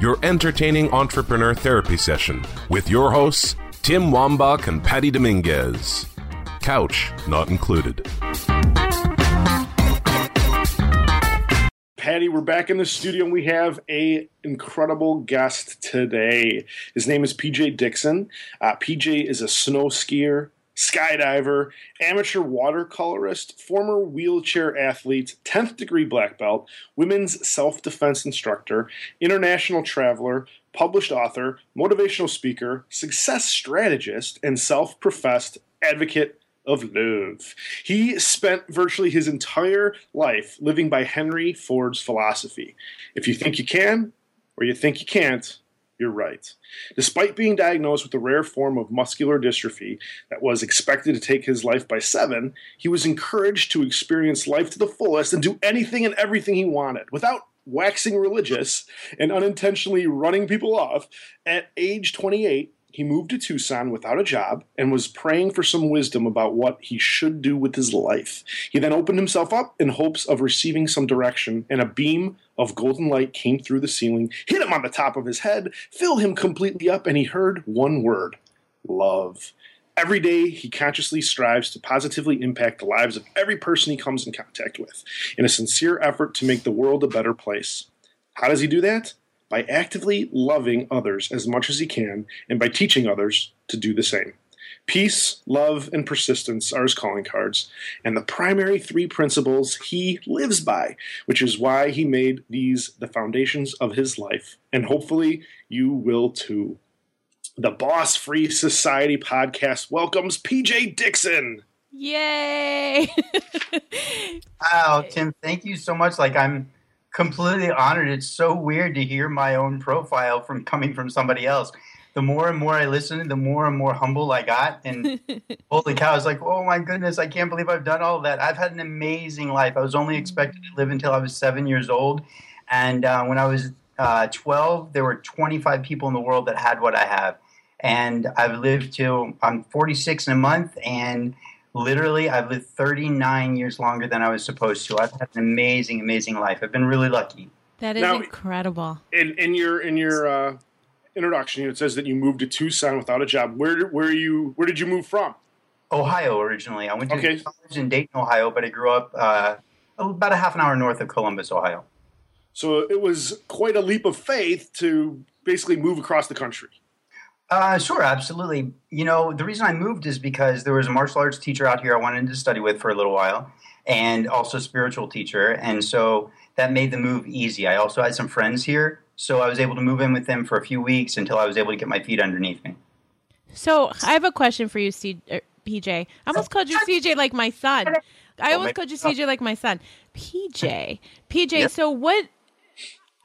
your entertaining entrepreneur therapy session with your hosts, Tim Wambach and Patty Dominguez. Couch not included. Patty, we're back in the studio and we have a incredible guest today. His name is PJ Dixon. Uh, PJ is a snow skier, skydiver, amateur watercolorist, former wheelchair athlete, 10th degree black belt, women's self defense instructor, international traveler, published author, motivational speaker, success strategist, and self professed advocate of love. He spent virtually his entire life living by Henry Ford's philosophy. If you think you can, or you think you can't, you're right. Despite being diagnosed with a rare form of muscular dystrophy that was expected to take his life by seven, he was encouraged to experience life to the fullest and do anything and everything he wanted without waxing religious and unintentionally running people off. At age 28, he moved to Tucson without a job and was praying for some wisdom about what he should do with his life. He then opened himself up in hopes of receiving some direction, and a beam of golden light came through the ceiling, hit him on the top of his head, filled him completely up, and he heard one word love. Every day, he consciously strives to positively impact the lives of every person he comes in contact with in a sincere effort to make the world a better place. How does he do that? By actively loving others as much as he can and by teaching others to do the same. Peace, love, and persistence are his calling cards, and the primary three principles he lives by, which is why he made these the foundations of his life. And hopefully you will too. The Boss Free Society podcast welcomes PJ Dixon. Yay! wow, Tim, thank you so much. Like, I'm completely honored. It's so weird to hear my own profile from coming from somebody else. The more and more I listened, the more and more humble I got. And holy cow, I was like, oh my goodness, I can't believe I've done all of that. I've had an amazing life. I was only expected to live until I was seven years old. And uh, when I was uh, 12, there were 25 people in the world that had what I have. And I've lived till I'm 46 in a month. And literally I've lived 39 years longer than I was supposed to. I've had an amazing, amazing life. I've been really lucky. That is now, incredible. In, in your in your uh, introduction, it says that you moved to Tucson without a job. Where where you where did you move from? Ohio originally. I went to okay. college in Dayton, Ohio, but I grew up uh, about a half an hour north of Columbus, Ohio. So it was quite a leap of faith to basically move across the country. Uh, sure, absolutely. You know, the reason I moved is because there was a martial arts teacher out here I wanted to study with for a little while, and also a spiritual teacher, and so that made the move easy. I also had some friends here, so I was able to move in with them for a few weeks until I was able to get my feet underneath me. So I have a question for you, C- er, PJ. I almost called you CJ like my son. I almost called you CJ like my son. PJ, PJ. Yep. So what?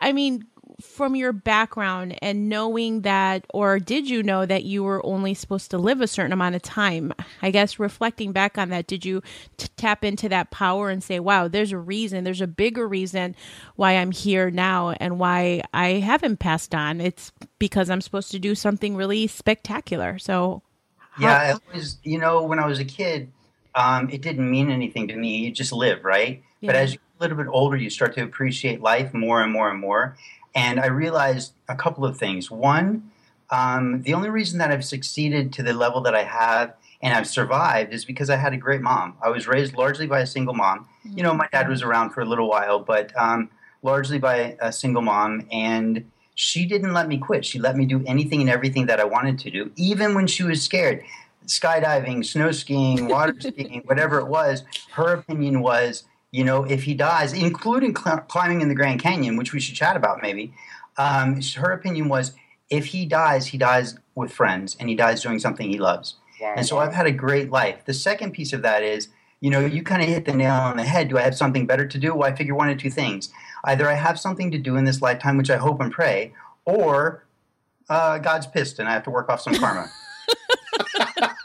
I mean, from your background and knowing that, or did you know that you were only supposed to live a certain amount of time? I guess reflecting back on that, did you t- tap into that power and say, wow, there's a reason, there's a bigger reason why I'm here now and why I haven't passed on? It's because I'm supposed to do something really spectacular. So, how- yeah, it was, you know, when I was a kid, um, it didn't mean anything to me. You just live, right? Yeah. But as you get a little bit older, you start to appreciate life more and more and more. And I realized a couple of things. One, um, the only reason that I've succeeded to the level that I have and I've survived is because I had a great mom. I was raised largely by a single mom. You know, my dad was around for a little while, but um, largely by a single mom. And she didn't let me quit. She let me do anything and everything that I wanted to do, even when she was scared. Skydiving, snow skiing, water skiing, whatever it was, her opinion was you know, if he dies, including cl- climbing in the Grand Canyon, which we should chat about maybe, um, her opinion was if he dies, he dies with friends and he dies doing something he loves. Wow. And so I've had a great life. The second piece of that is, you know, you kind of hit the nail on the head. Do I have something better to do? Well, I figure one of two things. Either I have something to do in this lifetime, which I hope and pray, or uh, God's pissed and I have to work off some karma.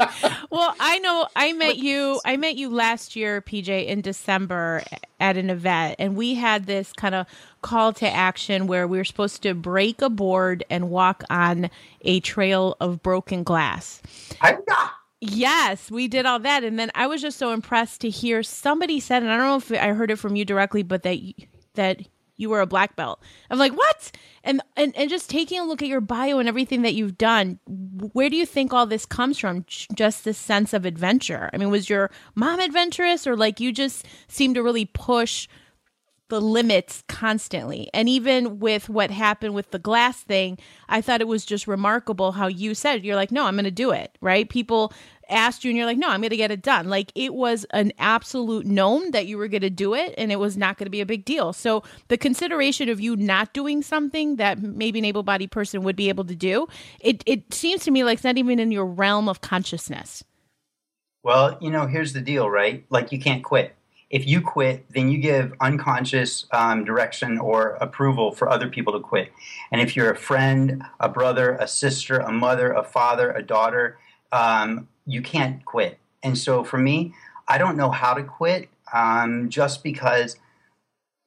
well, I know I met you. I met you last year, PJ, in December at an event, and we had this kind of call to action where we were supposed to break a board and walk on a trail of broken glass. Yes, we did all that, and then I was just so impressed to hear somebody said, and I don't know if I heard it from you directly, but that that you were a black belt. I'm like, what? And, and and just taking a look at your bio and everything that you've done, where do you think all this comes from? Just this sense of adventure. I mean, was your mom adventurous, or like you just seem to really push the limits constantly. And even with what happened with the glass thing, I thought it was just remarkable how you said, you're like, no, I'm going to do it, right? People asked you and you're like, no, I'm going to get it done. Like it was an absolute known that you were going to do it and it was not going to be a big deal. So the consideration of you not doing something that maybe an able bodied person would be able to do, it, it seems to me like it's not even in your realm of consciousness. Well, you know, here's the deal, right? Like you can't quit. If you quit, then you give unconscious um, direction or approval for other people to quit. And if you're a friend, a brother, a sister, a mother, a father, a daughter, um, you can't quit. And so for me, I don't know how to quit um, just because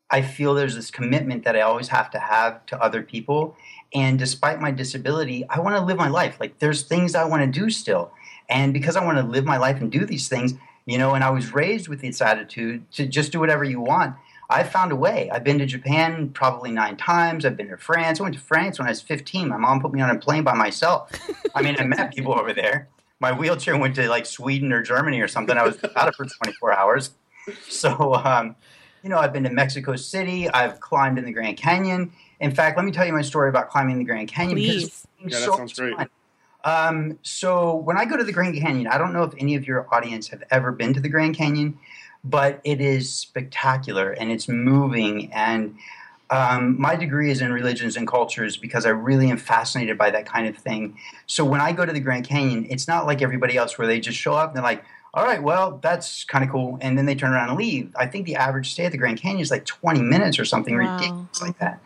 I feel there's this commitment that I always have to have to other people. And despite my disability, I want to live my life. Like there's things I want to do still. And because I want to live my life and do these things, you know, and I was raised with this attitude to just do whatever you want. I found a way. I've been to Japan probably nine times. I've been to France. I went to France when I was 15. My mom put me on a plane by myself. I mean, I met people over there my wheelchair went to like Sweden or Germany or something. I was out of for 24 hours. So, um, you know, I've been to Mexico City. I've climbed in the Grand Canyon. In fact, let me tell you my story about climbing the Grand Canyon. Please. Yeah, that so sounds great. Um, so when I go to the Grand Canyon, I don't know if any of your audience have ever been to the Grand Canyon, but it is spectacular and it's moving and um, my degree is in religions and cultures because I really am fascinated by that kind of thing. So when I go to the Grand Canyon, it's not like everybody else where they just show up and they're like, all right, well, that's kind of cool. And then they turn around and leave. I think the average stay at the Grand Canyon is like 20 minutes or something wow. ridiculous like that.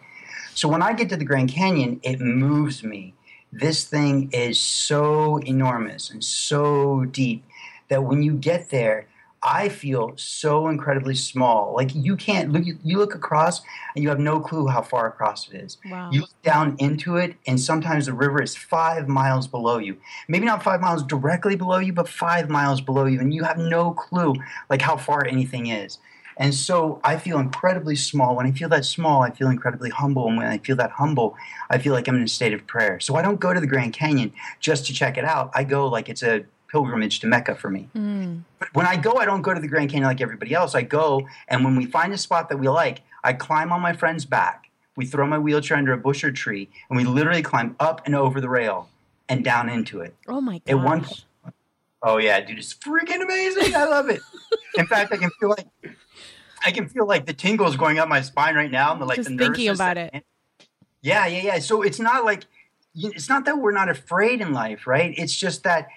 So when I get to the Grand Canyon, it moves me. This thing is so enormous and so deep that when you get there, I feel so incredibly small. Like you can't look. You look across, and you have no clue how far across it is. Wow. You look down into it, and sometimes the river is five miles below you. Maybe not five miles directly below you, but five miles below you, and you have no clue like how far anything is. And so I feel incredibly small. When I feel that small, I feel incredibly humble. And when I feel that humble, I feel like I'm in a state of prayer. So I don't go to the Grand Canyon just to check it out. I go like it's a pilgrimage to Mecca for me. Mm. But when I go, I don't go to the Grand Canyon like everybody else. I go, and when we find a spot that we like, I climb on my friend's back. We throw my wheelchair under a bush or tree, and we literally climb up and over the rail and down into it. Oh my gosh. At one point, oh yeah, dude, it's freaking amazing. I love it. In fact, I can feel like I can feel like the tingles going up my spine right now. And the, like Just the thinking about it. Yeah, yeah, yeah. So it's not like it's not that we're not afraid in life, right? It's just that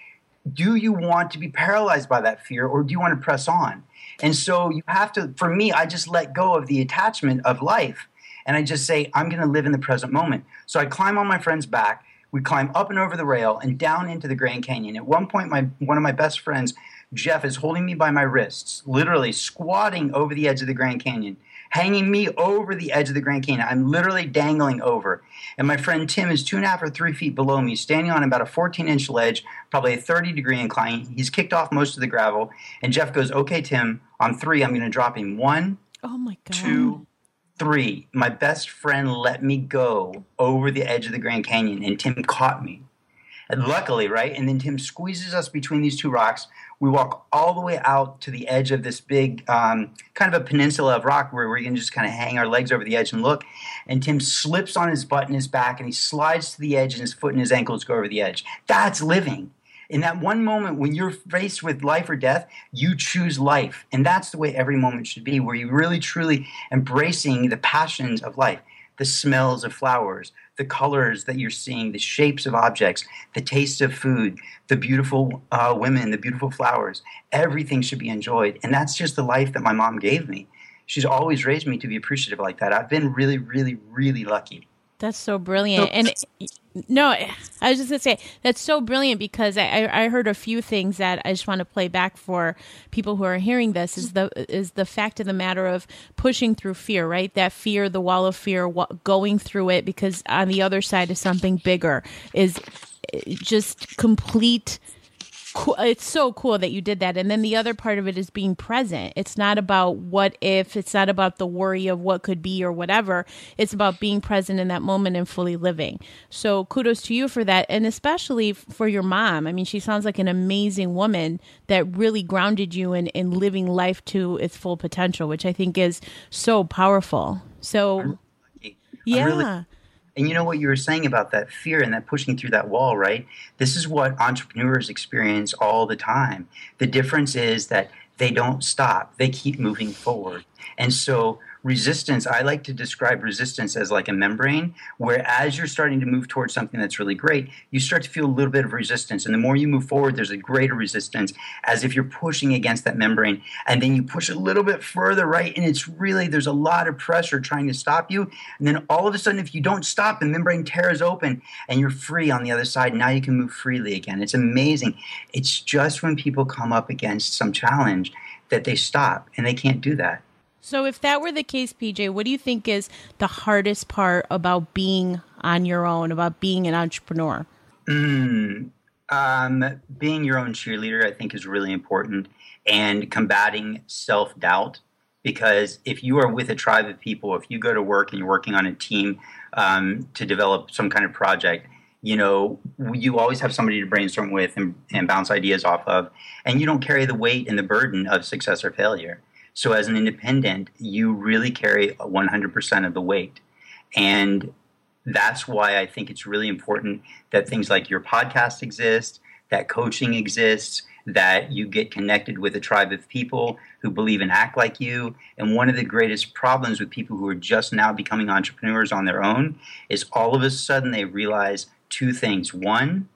do you want to be paralyzed by that fear or do you want to press on? And so you have to, for me, I just let go of the attachment of life and I just say, I'm going to live in the present moment. So I climb on my friend's back. We climb up and over the rail and down into the Grand Canyon. At one point, my one of my best friends, Jeff, is holding me by my wrists, literally squatting over the edge of the Grand Canyon hanging me over the edge of the Grand Canyon. I'm literally dangling over. And my friend Tim is two and a half or three feet below me, standing on about a 14 inch ledge, probably a 30 degree incline. He's kicked off most of the gravel. And Jeff goes, Okay, Tim, on three, I'm going to drop him. One, oh my God. two, three. My best friend let me go over the edge of the Grand Canyon, and Tim caught me. And luckily, right? And then Tim squeezes us between these two rocks. We walk all the way out to the edge of this big, um, kind of a peninsula of rock where we can just kind of hang our legs over the edge and look. And Tim slips on his butt and his back and he slides to the edge and his foot and his ankles go over the edge. That's living. In that one moment when you're faced with life or death, you choose life. And that's the way every moment should be, where you're really truly embracing the passions of life the smells of flowers, the colors that you're seeing, the shapes of objects, the taste of food, the beautiful uh, women, the beautiful flowers. Everything should be enjoyed. And that's just the life that my mom gave me. She's always raised me to be appreciative like that. I've been really, really, really lucky. That's so brilliant. And no, I was just gonna say that's so brilliant because I, I heard a few things that I just want to play back for people who are hearing this is the is the fact of the matter of pushing through fear, right? That fear, the wall of fear, going through it because on the other side is something bigger is eh, just complete cool. It's so cool that you did that. And then the other part of it is being present. It's not about what if, it's not about the worry of what could be or whatever. It's about being present in that moment and fully living. So kudos to you for that. And especially for your mom. I mean, she sounds like an amazing woman that really grounded you in, in living life to its full potential, which I think is so powerful. So, yeah. And you know what you were saying about that fear and that pushing through that wall, right? This is what entrepreneurs experience all the time. The difference is that they don't stop, they keep moving forward. And so resistance, I like to describe resistance as like a membrane, where as you're starting to move towards something that's really great, you start to feel a little bit of resistance. And the more you move forward, there's a greater resistance as if you're pushing against that membrane. And then you push a little bit further, right? And it's really, there's a lot of pressure trying to stop you. And then all of a sudden, if you don't stop, the membrane tears open and you're free on the other side. Now you can move freely again. It's amazing. It's just when people come up against some challenge that they stop and they can't do that. So, if that were the case, PJ, what do you think is the hardest part about being on your own, about being an entrepreneur? Mm, um, being your own cheerleader, I think, is really important, and combating self doubt. Because if you are with a tribe of people, if you go to work and you're working on a team um, to develop some kind of project, you know, you always have somebody to brainstorm with and, and bounce ideas off of, and you don't carry the weight and the burden of success or failure. So as an independent, you really carry 100% of the weight. And that's why I think it's really important that things like your podcast exist, that coaching exists, that you get connected with a tribe of people who believe and act like you. And one of the greatest problems with people who are just now becoming entrepreneurs on their own is all of a sudden they realize two things. One,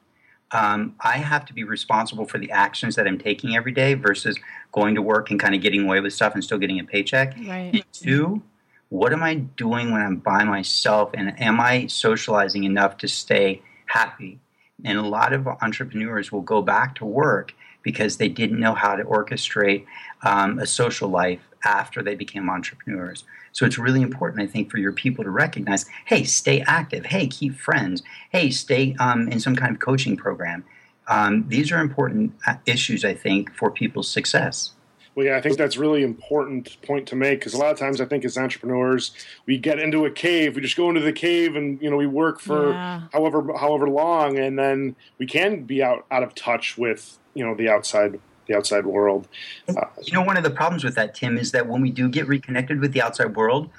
um, I have to be responsible for the actions that I'm taking every day versus going to work and kind of getting away with stuff and still getting a paycheck. Right. And two, what am I doing when I'm by myself and am I socializing enough to stay happy? And a lot of entrepreneurs will go back to work because they didn't know how to orchestrate um, a social life after they became entrepreneurs. So it's really important, I think, for your people to recognize hey, stay active. Hey, keep friends. Hey, stay um, in some kind of coaching program. Um, these are important uh, issues, I think, for people's success. Well, yeah, I think that's really important point to make because a lot of times I think as entrepreneurs we get into a cave, we just go into the cave and you know we work for yeah. however however long, and then we can be out out of touch with you know the outside the outside world. Uh, you know, one of the problems with that, Tim, is that when we do get reconnected with the outside world,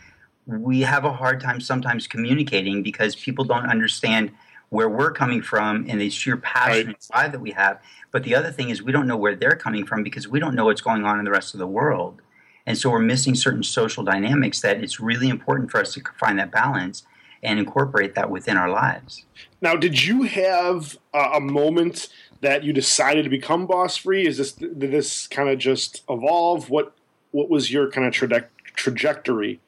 we have a hard time sometimes communicating because people don't understand where we're coming from and the sheer passion right. and drive that we have. But the other thing is we don't know where they're coming from because we don't know what's going on in the rest of the world. And so we're missing certain social dynamics that it's really important for us to find that balance and incorporate that within our lives. Now, did you have a moment that you decided to become boss free? Is this did this kind of just evolve? What what was your kind of traje- trajectory?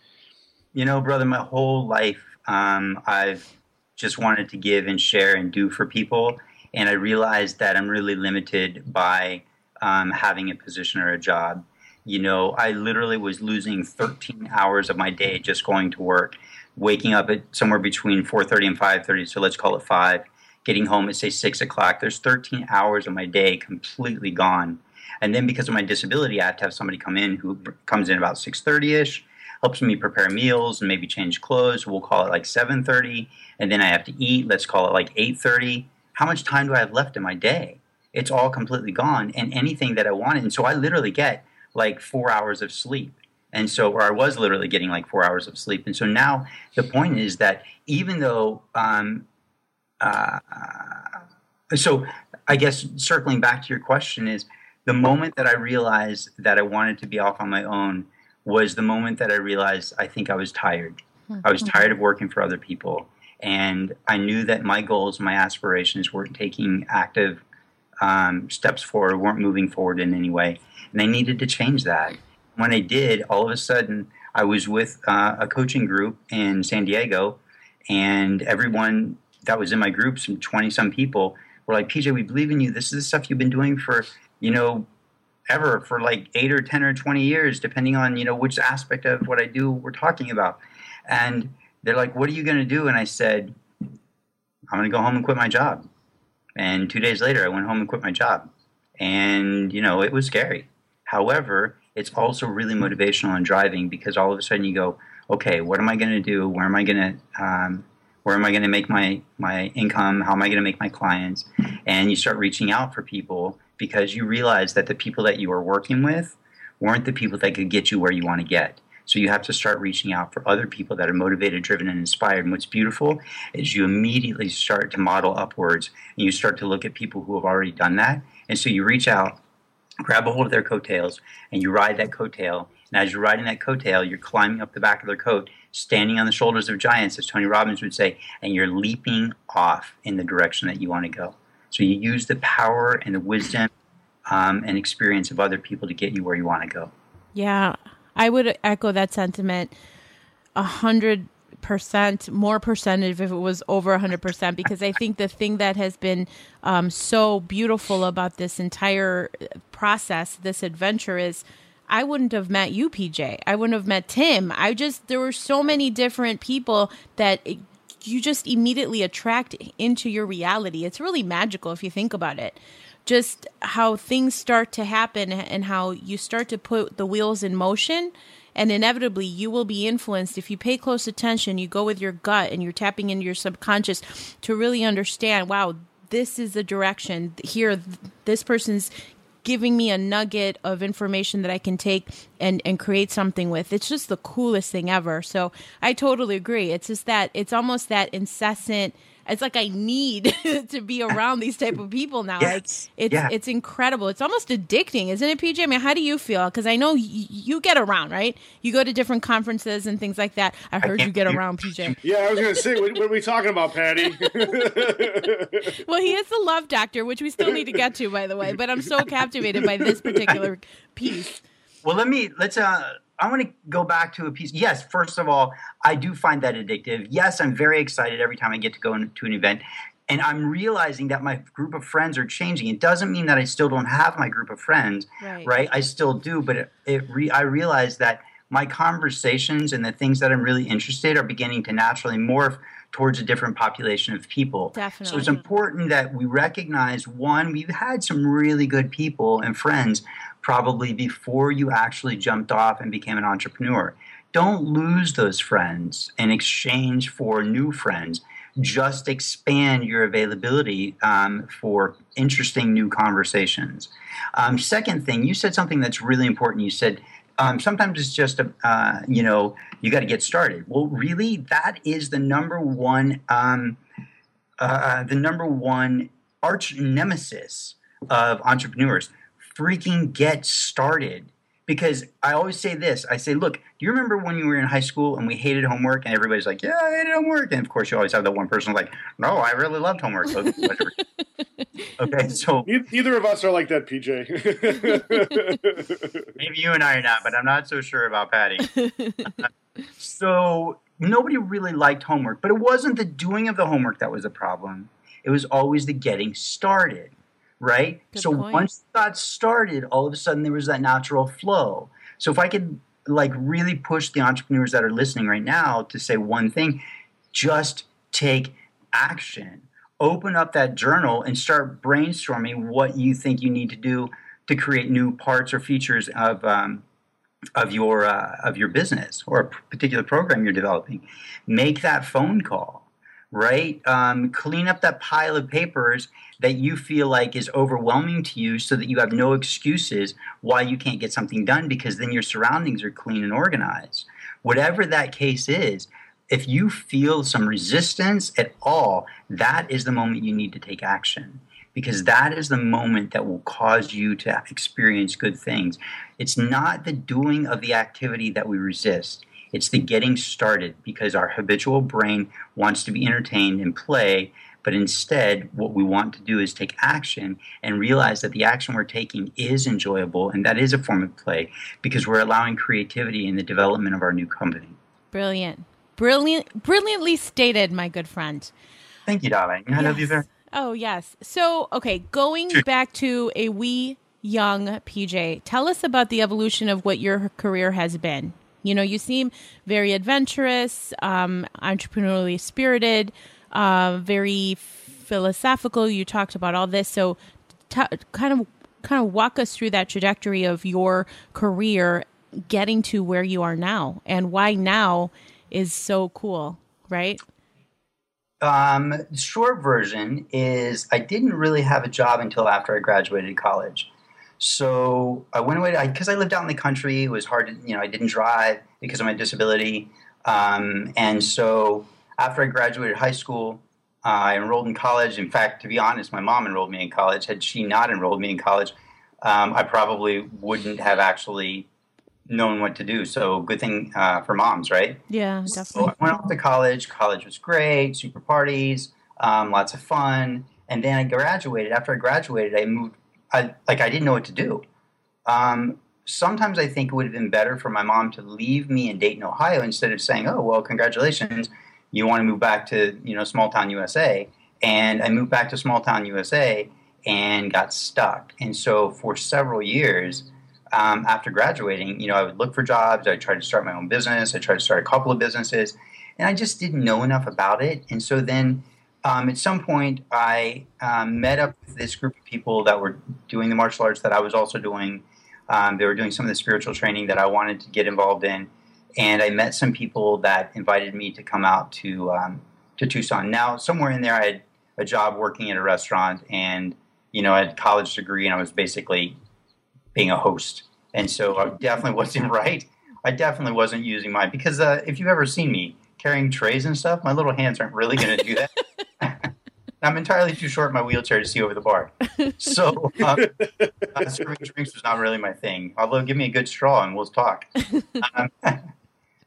You know, brother, my whole life um, I've just wanted to give and share and do for people, and I realized that I'm really limited by um, having a position or a job. You know, I literally was losing 13 hours of my day just going to work, waking up at somewhere between 4:30 and 5:30. So let's call it five getting home at say six o'clock. There's 13 hours of my day completely gone. And then because of my disability, I have to have somebody come in who comes in about 6:30 ish, helps me prepare meals and maybe change clothes. We'll call it like 7:30, and then I have to eat. Let's call it like 8:30. How much time do I have left in my day? It's all completely gone, and anything that I wanted. And so I literally get like four hours of sleep. And so, or I was literally getting like four hours of sleep. And so now the point is that even though um, uh, so I guess circling back to your question is the moment that I realized that I wanted to be off on my own was the moment that I realized I think I was tired. Mm-hmm. I was tired of working for other people. And I knew that my goals, my aspirations weren't taking active um, steps forward, weren't moving forward in any way. And I needed to change that. When I did, all of a sudden, I was with uh, a coaching group in San Diego and everyone that was in my group, some 20 some people, were like, PJ, we believe in you. This is the stuff you've been doing for, you know, ever for like eight or 10 or 20 years, depending on, you know, which aspect of what I do we're talking about. And they're like, what are you going to do? And I said, I'm going to go home and quit my job. And two days later, I went home and quit my job. And, you know, it was scary. However, it's also really motivational and driving because all of a sudden you go, okay, what am I going to do? Where am I going to, um, where am I going to make my, my income? How am I going to make my clients? And you start reaching out for people because you realize that the people that you are working with weren't the people that could get you where you want to get. So you have to start reaching out for other people that are motivated, driven, and inspired. And what's beautiful is you immediately start to model upwards and you start to look at people who have already done that. And so you reach out, grab a hold of their coattails, and you ride that coattail. And as you're riding that coattail, you're climbing up the back of their coat, standing on the shoulders of giants, as Tony Robbins would say, and you're leaping off in the direction that you want to go. So you use the power and the wisdom um, and experience of other people to get you where you want to go. Yeah, I would echo that sentiment a hundred percent more percentage if it was over a hundred percent because I think the thing that has been um, so beautiful about this entire process, this adventure is I wouldn't have met you, PJ. I wouldn't have met Tim. I just there were so many different people that it, you just immediately attract into your reality. It's really magical if you think about it just how things start to happen and how you start to put the wheels in motion and inevitably you will be influenced if you pay close attention you go with your gut and you're tapping into your subconscious to really understand wow this is the direction here this person's giving me a nugget of information that I can take and, and create something with. It's just the coolest thing ever. So I totally agree. It's just that it's almost that incessant it's like I need to be around these type of people now. Yes. Like it's yeah. it's incredible. It's almost addicting, isn't it, PJ? I mean, how do you feel? Because I know y- you get around, right? You go to different conferences and things like that. I heard I you get around, PJ. Yeah, I was going to say, what, what, are we talking about, Patty? well, he is the love doctor, which we still need to get to, by the way. But I'm so captivated by this particular piece. Well, let me let's uh I want to go back to a piece. Yes, first of all, I do find that addictive. Yes, I'm very excited every time I get to go to an event. And I'm realizing that my group of friends are changing. It doesn't mean that I still don't have my group of friends, right? right? I still do, but it, it re, I realize that my conversations and the things that I'm really interested in are beginning to naturally morph towards a different population of people. Definitely. So it's important that we recognize one, we've had some really good people and friends probably before you actually jumped off and became an entrepreneur. Don't lose those friends in exchange for new friends. Just expand your availability um, for interesting new conversations. Um, second thing, you said something that's really important. You said um, sometimes it's just a, uh, you know you got to get started. Well, really, that is the number one um, uh, the number one arch nemesis of entrepreneurs freaking get started. Because I always say this I say, look, do you remember when you were in high school and we hated homework and everybody's like, yeah, I hated homework? And of course, you always have that one person like, no, I really loved homework. okay, so. Neither of us are like that, PJ. Maybe you and I are not, but I'm not so sure about Patty. so nobody really liked homework, but it wasn't the doing of the homework that was a problem. It was always the getting started right? Good so point. once that started, all of a sudden there was that natural flow. So if I could like really push the entrepreneurs that are listening right now to say one thing, just take action. Open up that journal and start brainstorming what you think you need to do to create new parts or features of um, of your uh, of your business or a particular program you're developing. Make that phone call right? Um, clean up that pile of papers that you feel like is overwhelming to you so that you have no excuses why you can't get something done because then your surroundings are clean and organized. Whatever that case is, if you feel some resistance at all, that is the moment you need to take action because that is the moment that will cause you to experience good things. It's not the doing of the activity that we resist, it's the getting started because our habitual brain wants to be entertained and play, but instead, what we want to do is take action and realize that the action we're taking is enjoyable and that is a form of play because we're allowing creativity in the development of our new company. Brilliant. Brilliant, brilliantly stated, my good friend. Thank you, darling. I yes. love you very. Oh yes. So okay, going back to a wee young PJ, tell us about the evolution of what your career has been. You know, you seem very adventurous, um, entrepreneurially spirited, uh, very philosophical. You talked about all this, so t- kind of kind of walk us through that trajectory of your career getting to where you are now and why now is so cool, right? Um, short version is I didn't really have a job until after I graduated college. So I went away because I, I, lived out in the country. It was hard to, you know, I didn't drive because of my disability. Um, and so after I graduated high school, uh, I enrolled in college. In fact, to be honest, my mom enrolled me in college. Had she not enrolled me in college, um, I probably wouldn't have actually known what to do. So good thing uh, for moms, right? Yeah, definitely. So I went off to college. College was great, super parties, um, lots of fun. And then I graduated. After I graduated, I moved. I, like I didn't know what to do. Um, sometimes I think it would have been better for my mom to leave me in Dayton, Ohio, instead of saying, "Oh, well, congratulations, you want to move back to you know small town USA." And I moved back to small town USA and got stuck. And so for several years, um, after graduating, you know, I would look for jobs. I tried to start my own business. I tried to start a couple of businesses, and I just didn't know enough about it. And so then, um, at some point, I um, met up with this group of people that were doing the martial arts that I was also doing. Um, they were doing some of the spiritual training that I wanted to get involved in, and I met some people that invited me to come out to um, to Tucson. Now, somewhere in there, I had a job working at a restaurant, and you know, I had a college degree, and I was basically being a host. And so I definitely wasn't right. I definitely wasn't using mine because uh, if you've ever seen me carrying trays and stuff, my little hands aren't really going to do that. I'm entirely too short in my wheelchair to see over the bar. So um, uh, serving drinks was not really my thing. Although, give me a good straw and we'll talk. Um,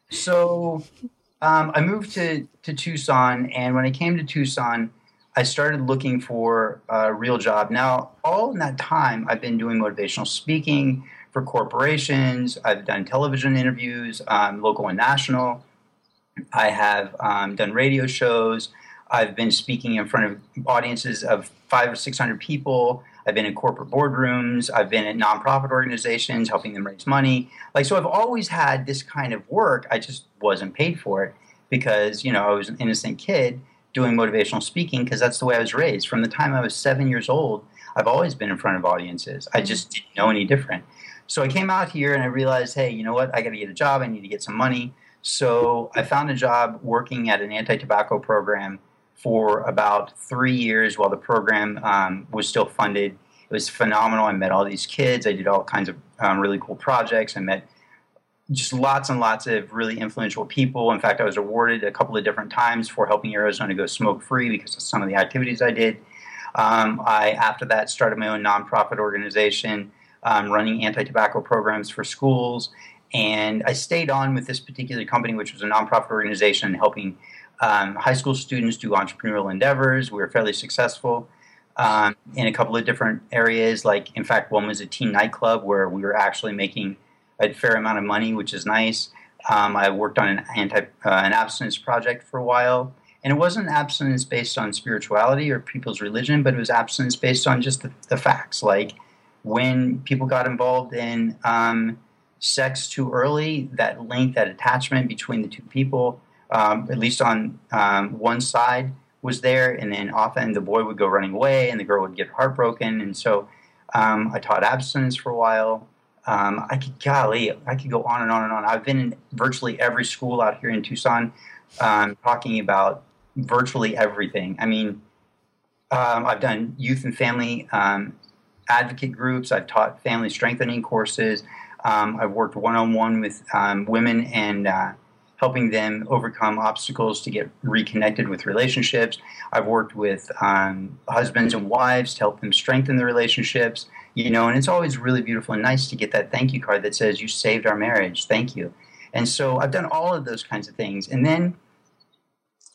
so um, I moved to, to Tucson, and when I came to Tucson, I started looking for a real job. Now, all in that time, I've been doing motivational speaking for corporations. I've done television interviews, um, local and national. I have um, done radio shows. I've been speaking in front of audiences of five or six hundred people. I've been in corporate boardrooms. I've been at nonprofit organizations helping them raise money. Like so, I've always had this kind of work. I just wasn't paid for it because you know I was an innocent kid doing motivational speaking because that's the way I was raised. From the time I was seven years old, I've always been in front of audiences. I just mm-hmm. didn't know any different. So I came out here and I realized, hey, you know what? I got to get a job. I need to get some money. So I found a job working at an anti tobacco program for about three years while the program um, was still funded. It was phenomenal. I met all these kids. I did all kinds of um, really cool projects. I met just lots and lots of really influential people. In fact, I was awarded a couple of different times for helping Arizona go smoke free because of some of the activities I did. Um, I, after that, started my own nonprofit organization um, running anti tobacco programs for schools. And I stayed on with this particular company, which was a nonprofit organization helping um, high school students do entrepreneurial endeavors. We were fairly successful um, in a couple of different areas. Like, in fact, one was a teen nightclub where we were actually making a fair amount of money, which is nice. Um, I worked on an anti uh, an abstinence project for a while, and it wasn't abstinence based on spirituality or people's religion, but it was abstinence based on just the, the facts. Like when people got involved in um, sex too early, that link, that attachment between the two people, um, at least on um, one side, was there, and then often the boy would go running away, and the girl would get heartbroken, and so. Um, I taught abstinence for a while. Um, I could, golly, I could go on and on and on. I've been in virtually every school out here in Tucson um, talking about virtually everything. I mean, um, I've done youth and family advocate groups, I've taught family strengthening courses, I've worked one on one with women and uh, helping them overcome obstacles to get reconnected with relationships. I've worked with husbands and wives to help them strengthen their relationships you know, and it's always really beautiful and nice to get that thank you card that says, You saved our marriage, thank you. And so I've done all of those kinds of things. And then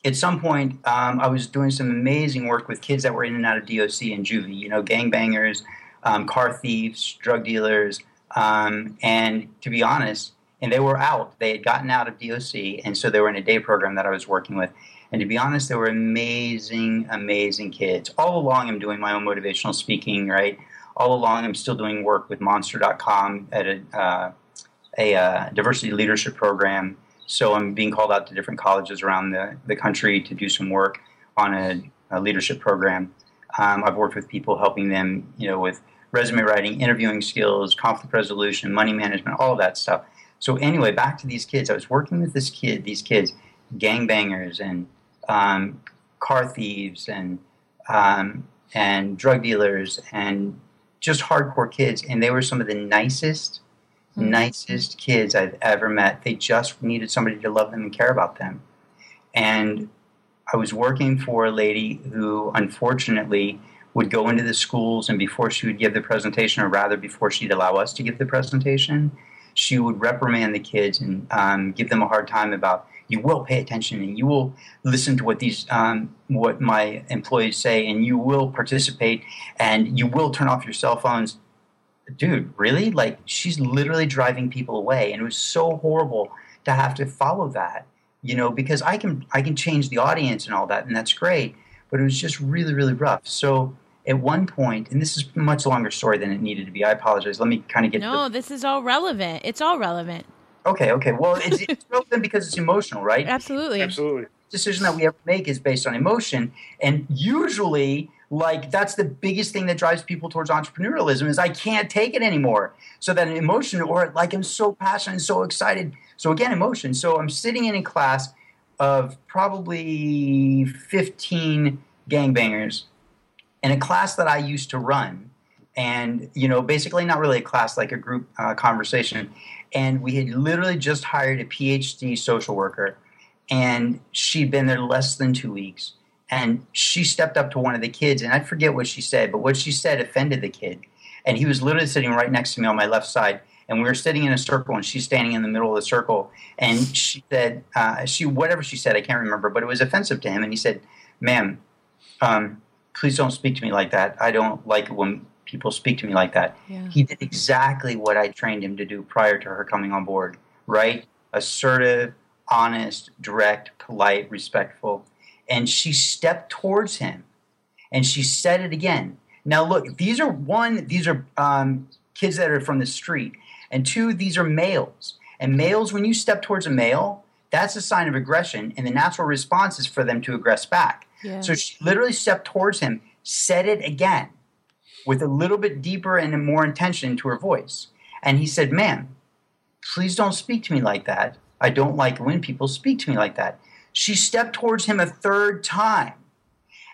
at some point, um, I was doing some amazing work with kids that were in and out of DOC and juvie, you know, gangbangers, um, car thieves, drug dealers. Um, and to be honest, and they were out. They had gotten out of DOC, and so they were in a day program that I was working with. And to be honest, they were amazing, amazing kids. All along, I'm doing my own motivational speaking, right? All along, I'm still doing work with Monster.com at a, uh, a uh, diversity leadership program. So I'm being called out to different colleges around the, the country to do some work on a, a leadership program. Um, I've worked with people helping them, you know, with resume writing, interviewing skills, conflict resolution, money management, all of that stuff. So anyway, back to these kids. I was working with this kid, these kids, gangbangers and um, car thieves and um, and drug dealers and just hardcore kids, and they were some of the nicest, mm-hmm. nicest kids I've ever met. They just needed somebody to love them and care about them. And I was working for a lady who, unfortunately, would go into the schools, and before she would give the presentation, or rather before she'd allow us to give the presentation, she would reprimand the kids and um, give them a hard time about you will pay attention and you will listen to what these um, what my employees say and you will participate and you will turn off your cell phones. Dude really? Like she's literally driving people away and it was so horrible to have to follow that you know because i can i can change the audience and all that and that's great but it was just really really rough. So at one point, and this is a much longer story than it needed to be. I apologize. Let me kind of get. No, the, this is all relevant. It's all relevant. Okay, okay. Well, it's, it's relevant because it's emotional, right? Absolutely. Absolutely. Decision that we ever make is based on emotion, and usually, like that's the biggest thing that drives people towards entrepreneurialism is I can't take it anymore. So that an emotion, or like I'm so passionate and so excited. So again, emotion. So I'm sitting in a class of probably 15 gangbangers in a class that I used to run, and you know, basically not really a class, like a group uh, conversation. And we had literally just hired a PhD social worker, and she'd been there less than two weeks. And she stepped up to one of the kids, and I forget what she said, but what she said offended the kid. And he was literally sitting right next to me on my left side, and we were sitting in a circle, and she's standing in the middle of the circle. And she said, uh, she whatever she said, I can't remember, but it was offensive to him. And he said, "Ma'am, um, please don't speak to me like that. I don't like when people speak to me like that. Yeah. He did exactly what I trained him to do prior to her coming on board, right? Assertive, honest, direct, polite, respectful. And she stepped towards him and she said it again. Now, look, these are one, these are um, kids that are from the street, and two, these are males. And males, when you step towards a male, that's a sign of aggression, and the natural response is for them to aggress back. So she literally stepped towards him, said it again with a little bit deeper and more intention to her voice. And he said, Ma'am, please don't speak to me like that. I don't like when people speak to me like that. She stepped towards him a third time.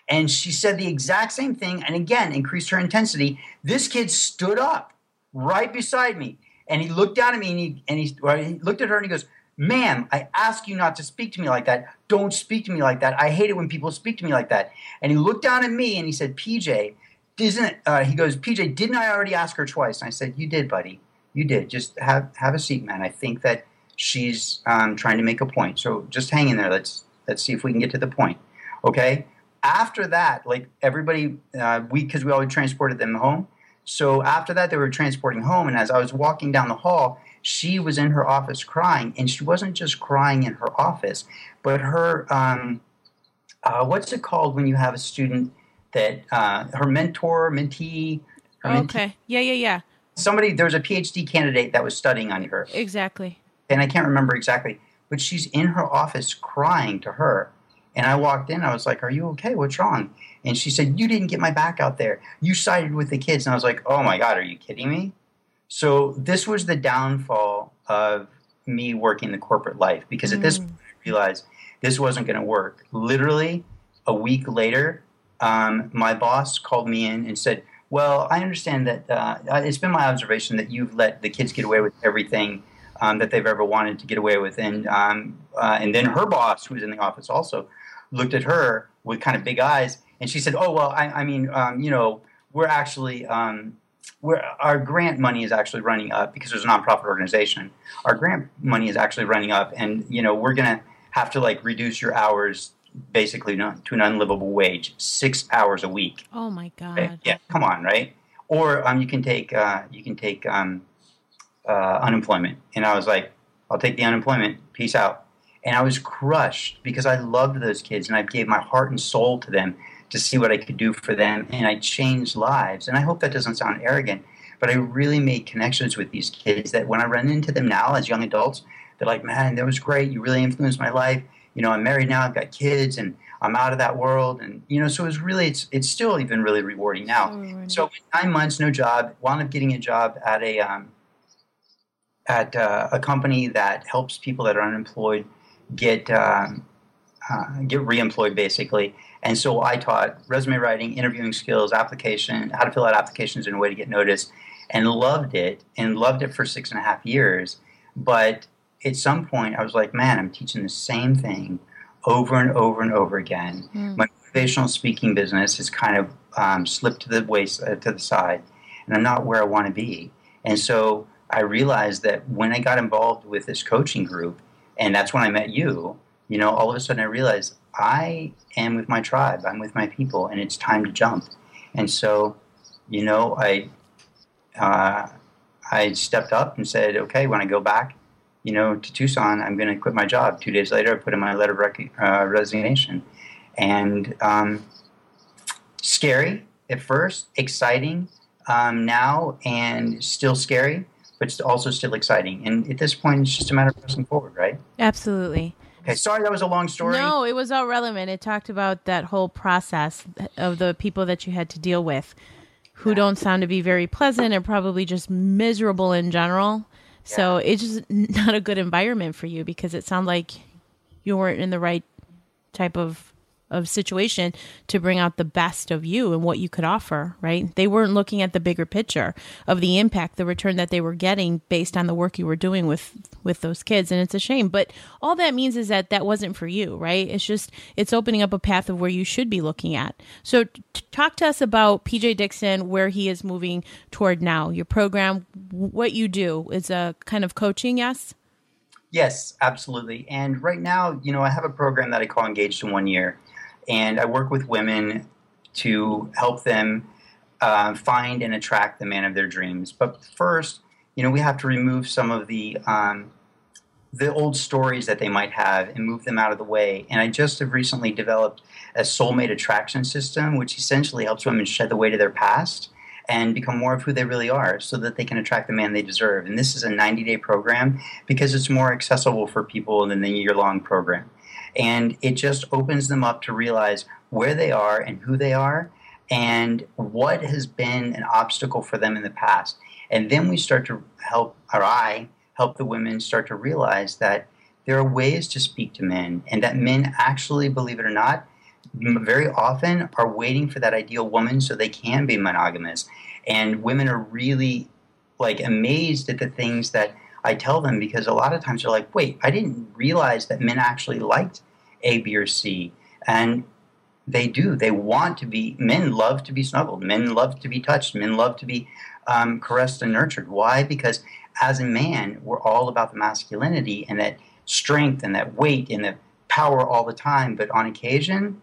And she said the exact same thing and again increased her intensity. This kid stood up right beside me and he looked down at me and he, and he, he looked at her and he goes, Ma'am, I ask you not to speak to me like that. Don't speak to me like that. I hate it when people speak to me like that. And he looked down at me and he said, PJ, isn't uh, he goes, PJ, didn't I already ask her twice? And I said, You did, buddy. You did. Just have have a seat, man. I think that she's um, trying to make a point. So just hang in there. Let's let's see if we can get to the point. Okay. After that, like everybody, uh, we because we always transported them home. So after that, they were transporting home, and as I was walking down the hall, she was in her office crying, and she wasn't just crying in her office, but her um, uh, what's it called when you have a student that uh, her mentor, mentee, her mentee, okay, yeah, yeah, yeah. Somebody there was a PhD candidate that was studying on her. Exactly. And I can't remember exactly, but she's in her office crying to her. And I walked in. I was like, "Are you okay? What's wrong?" And she said, "You didn't get my back out there. You sided with the kids." And I was like, "Oh my god, are you kidding me?" So this was the downfall of me working the corporate life because at this mm. point I realized this wasn't going to work. Literally a week later, um, my boss called me in and said, "Well, I understand that uh, it's been my observation that you've let the kids get away with everything." Um, that they've ever wanted to get away with, and um, uh, and then her boss, who was in the office, also looked at her with kind of big eyes, and she said, "Oh well, I, I mean, um, you know, we're actually um, our grant money is actually running up because there's a nonprofit organization. Our grant money is actually running up, and you know we're gonna have to like reduce your hours basically not, to an unlivable wage, six hours a week. Oh my god! Right? Yeah, come on, right? Or um, you can take uh, you can take um, uh, unemployment, and I was like, I'll take the unemployment. Peace out. And I was crushed because I loved those kids and I gave my heart and soul to them to see what I could do for them. And I changed lives. And I hope that doesn't sound arrogant, but I really made connections with these kids that when I run into them now as young adults, they're like, man, that was great. You really influenced my life. You know, I'm married now, I've got kids, and I'm out of that world. And, you know, so it was really, it's, it's still even really rewarding now. So, rewarding. so nine months, no job, wound up getting a job at a, um, at uh, a company that helps people that are unemployed get um, uh, get reemployed basically. And so I taught resume writing, interviewing skills, application, how to fill out applications in a way to get noticed, and loved it and loved it for six and a half years. But at some point, I was like, man, I'm teaching the same thing over and over and over again. Mm. My motivational speaking business has kind of um, slipped to the waist uh, to the side, and I'm not where I want to be. And so I realized that when I got involved with this coaching group, and that's when I met you, you know, all of a sudden I realized I am with my tribe, I'm with my people, and it's time to jump. And so, you know, I uh, I stepped up and said, okay, when I go back, you know, to Tucson, I'm going to quit my job. Two days later, I put in my letter of rec- uh, resignation, and um, scary at first, exciting um, now, and still scary but also still exciting. And at this point, it's just a matter of pressing forward, right? Absolutely. Okay, sorry that was a long story. No, it was all relevant. It talked about that whole process of the people that you had to deal with who yeah. don't sound to be very pleasant and probably just miserable in general. Yeah. So it's just not a good environment for you because it sounded like you weren't in the right type of of situation to bring out the best of you and what you could offer, right? They weren't looking at the bigger picture of the impact, the return that they were getting based on the work you were doing with with those kids and it's a shame, but all that means is that that wasn't for you, right? It's just it's opening up a path of where you should be looking at. So t- talk to us about PJ Dixon where he is moving toward now. Your program, what you do is a kind of coaching, yes? Yes, absolutely. And right now, you know, I have a program that I call Engaged in One Year and I work with women to help them uh, find and attract the man of their dreams. But first, you know, we have to remove some of the um, the old stories that they might have and move them out of the way. And I just have recently developed a soulmate attraction system, which essentially helps women shed the weight of their past and become more of who they really are so that they can attract the man they deserve. And this is a 90 day program because it's more accessible for people than the year long program. And it just opens them up to realize where they are and who they are and what has been an obstacle for them in the past. And then we start to help, or I help the women start to realize that there are ways to speak to men and that men actually, believe it or not, very often are waiting for that ideal woman so they can be monogamous. And women are really like amazed at the things that I tell them because a lot of times they're like, wait, I didn't realize that men actually liked A, B, or C. And they do. They want to be, men love to be snuggled. Men love to be touched. Men love to be um, caressed and nurtured. Why? Because as a man, we're all about the masculinity and that strength and that weight and the power all the time. But on occasion,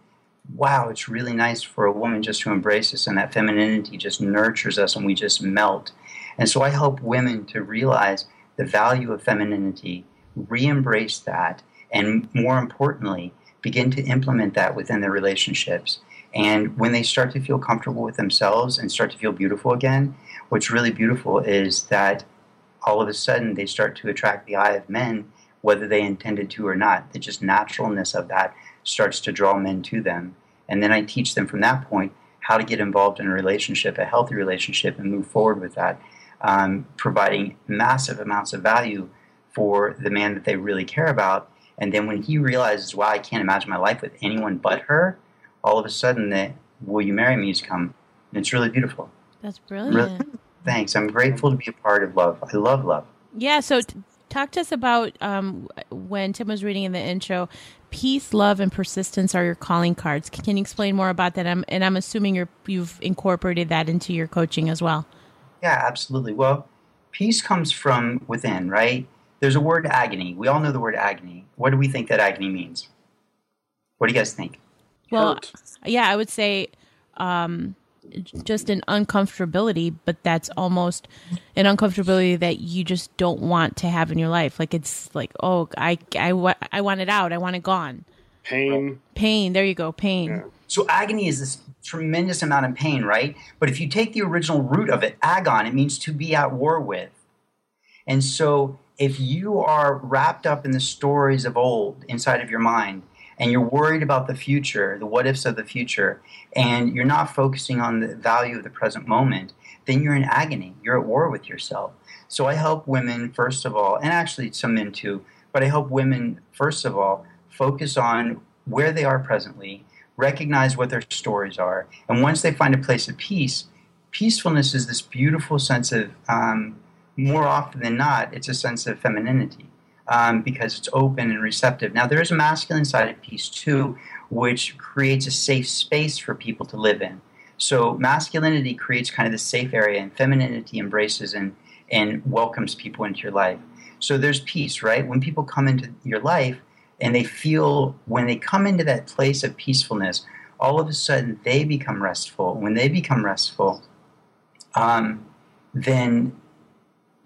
wow, it's really nice for a woman just to embrace us and that femininity just nurtures us and we just melt. And so I help women to realize the value of femininity, re embrace that, and more importantly, begin to implement that within their relationships. And when they start to feel comfortable with themselves and start to feel beautiful again, what's really beautiful is that all of a sudden they start to attract the eye of men, whether they intended to or not. The just naturalness of that starts to draw men to them. And then I teach them from that point how to get involved in a relationship, a healthy relationship, and move forward with that um, providing massive amounts of value for the man that they really care about. And then when he realizes, wow, I can't imagine my life with anyone but her, all of a sudden the will you marry me has come. And it's really beautiful. That's brilliant. Really, thanks. I'm grateful to be a part of love. I love love. Yeah. So t- talk to us about um, when Tim was reading in the intro, peace, love, and persistence are your calling cards. Can you explain more about that? I'm, and I'm assuming you're, you've incorporated that into your coaching as well. Yeah, absolutely. Well, peace comes from within, right? There's a word agony. We all know the word agony. What do we think that agony means? What do you guys think? Well, Hurt. yeah, I would say um, just an uncomfortability, but that's almost an uncomfortability that you just don't want to have in your life. Like it's like, oh, I, I, I want it out. I want it gone. Pain. Pain. There you go. Pain. Yeah. So agony is this tremendous amount of pain, right? But if you take the original root of it, agon, it means to be at war with. And so if you are wrapped up in the stories of old inside of your mind, and you're worried about the future, the what ifs of the future, and you're not focusing on the value of the present moment, then you're in agony. You're at war with yourself. So I help women, first of all, and actually some men too, but I help women, first of all, focus on where they are presently, recognize what their stories are, and once they find a place of peace, peacefulness is this beautiful sense of, um, more often than not, it's a sense of femininity um, because it's open and receptive. Now, there is a masculine side of peace too, which creates a safe space for people to live in. So, masculinity creates kind of the safe area, and femininity embraces and, and welcomes people into your life. So, there's peace, right? When people come into your life and they feel, when they come into that place of peacefulness, all of a sudden they become restful. When they become restful, um, then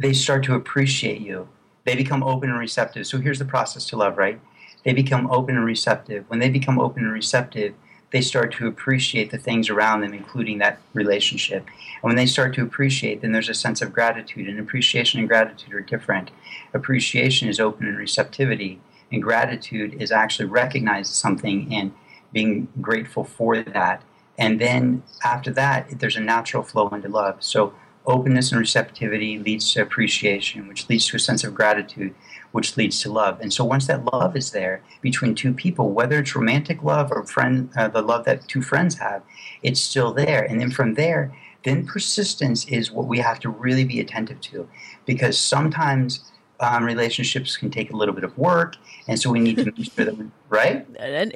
they start to appreciate you they become open and receptive. So here's the process to love, right? They become open and receptive. When they become open and receptive, they start to appreciate the things around them, including that relationship. And when they start to appreciate, then there's a sense of gratitude. And appreciation and gratitude are different. Appreciation is open and receptivity, and gratitude is actually recognizing something and being grateful for that. And then after that, there's a natural flow into love. So openness and receptivity leads to appreciation, which leads to a sense of gratitude, which leads to love. And so once that love is there between two people, whether it's romantic love or friend, uh, the love that two friends have, it's still there. And then from there, then persistence is what we have to really be attentive to, because sometimes. Um, relationships can take a little bit of work, and so we need to make sure that we, right?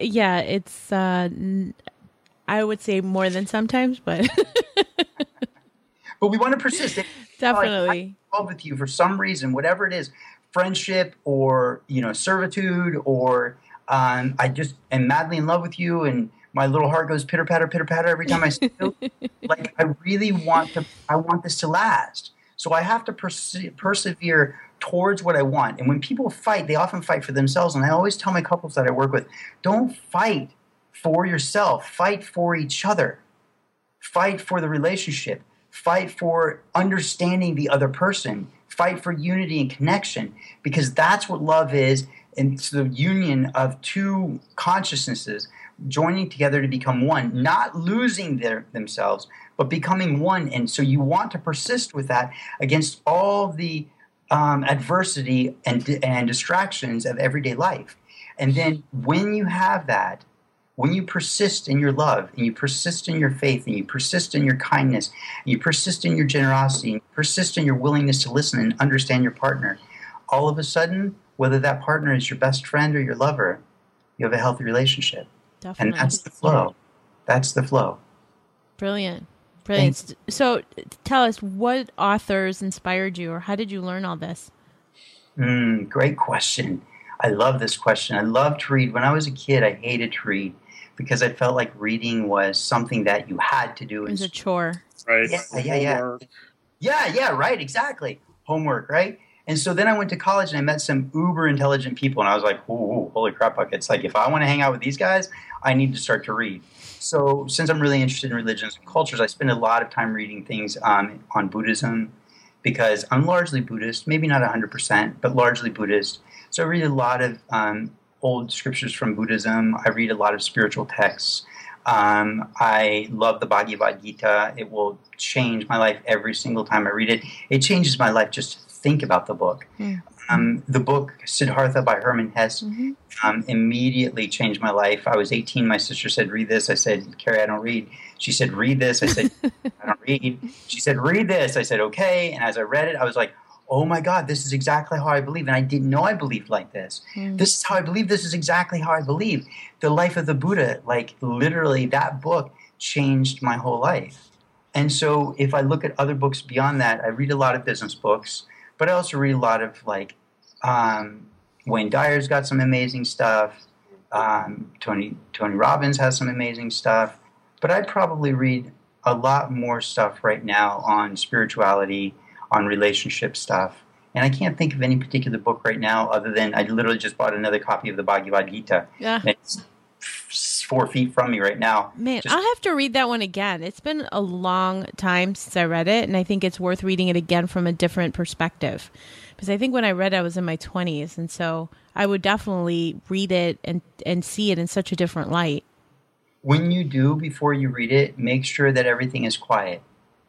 Yeah, it's. Uh, I would say more than sometimes, but but we want to persist. Definitely. Like, love with you for some reason, whatever it is, friendship or you know servitude, or um, I just am madly in love with you, and my little heart goes pitter patter, pitter patter every time I see you. like I really want to, I want this to last. So I have to perse- persevere towards what I want. And when people fight, they often fight for themselves. And I always tell my couples that I work with, don't fight for yourself. Fight for each other. Fight for the relationship fight for understanding the other person, fight for unity and connection, because that's what love is. And it's the union of two consciousnesses joining together to become one, not losing their, themselves, but becoming one. And so you want to persist with that against all the um, adversity and, and distractions of everyday life. And then when you have that, when you persist in your love and you persist in your faith and you persist in your kindness and you persist in your generosity and you persist in your willingness to listen and understand your partner, all of a sudden, whether that partner is your best friend or your lover, you have a healthy relationship. Definitely. And that's the flow. That's the flow. Brilliant. Brilliant. So tell us what authors inspired you or how did you learn all this? Mm, great question. I love this question. I love to read. When I was a kid, I hated to read because I felt like reading was something that you had to do. It was a chore. Right. Yeah, yeah, yeah. Yeah, yeah, right, exactly. Homework, right? And so then I went to college and I met some uber intelligent people, and I was like, ooh, holy crap buckets. Like, if I want to hang out with these guys, I need to start to read. So, since I'm really interested in religions and cultures, I spend a lot of time reading things um, on Buddhism because I'm largely Buddhist, maybe not 100%, but largely Buddhist. So, I read a lot of um, old scriptures from Buddhism. I read a lot of spiritual texts. Um, I love the Bhagavad Gita. It will change my life every single time I read it. It changes my life just to think about the book. Mm. Um, the book Siddhartha by Hermann Hesse mm-hmm. um, immediately changed my life. I was 18. My sister said, "Read this." I said, "Carrie, I don't read." She said, "Read this." I said, "I don't read." She said, "Read this." I said, "Okay." And as I read it, I was like, oh my God, this is exactly how I believe. And I didn't know I believed like this. Mm. This is how I believe. This is exactly how I believe. The life of the Buddha, like literally, that book changed my whole life. And so if I look at other books beyond that, I read a lot of business books, but I also read a lot of like um, Wayne Dyer's got some amazing stuff. Um, Tony Tony Robbins has some amazing stuff. But I'd probably read a lot more stuff right now on spirituality, on relationship stuff. And I can't think of any particular book right now other than I literally just bought another copy of the Bhagavad Gita. Yeah. It's four feet from me right now. Man, Just- I'll have to read that one again. It's been a long time since I read it, and I think it's worth reading it again from a different perspective. Because I think when I read it, I was in my 20s, and so I would definitely read it and, and see it in such a different light. when you do before you read it, make sure that everything is quiet.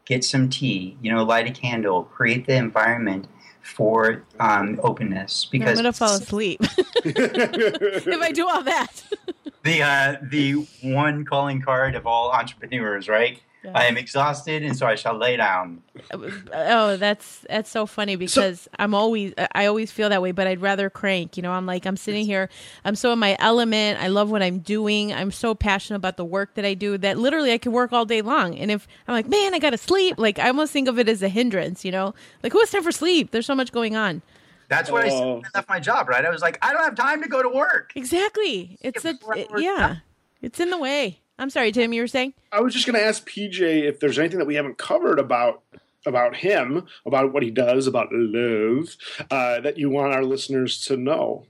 Get some tea, you know, light a candle, create the environment for um, openness. I'm going to fall asleep if I do all that. the uh, the one calling card of all entrepreneurs, right? Yeah. I am exhausted, and so I shall lay down. Uh, oh, that's that's so funny because I'm always I always feel that way, but I'd rather crank. You know, I'm like I'm sitting here, I'm so in my element. I love what I'm doing. I'm so passionate about the work that I do that literally I could work all day long. And if I'm like, man, I gotta sleep, like I almost think of it as a hindrance. You know, like who has time for sleep? There's so much going on. That's what I Oh. when I oh. left my job, right? I was like, I don't have time to go to work. Exactly. It's a four it- hours yeah. It's in the way. I'm sorry, Tim. You were saying? I was just going to ask PJ if there's anything that we haven't covered about about him, about what he does, about love, uh, that you want our listeners to know.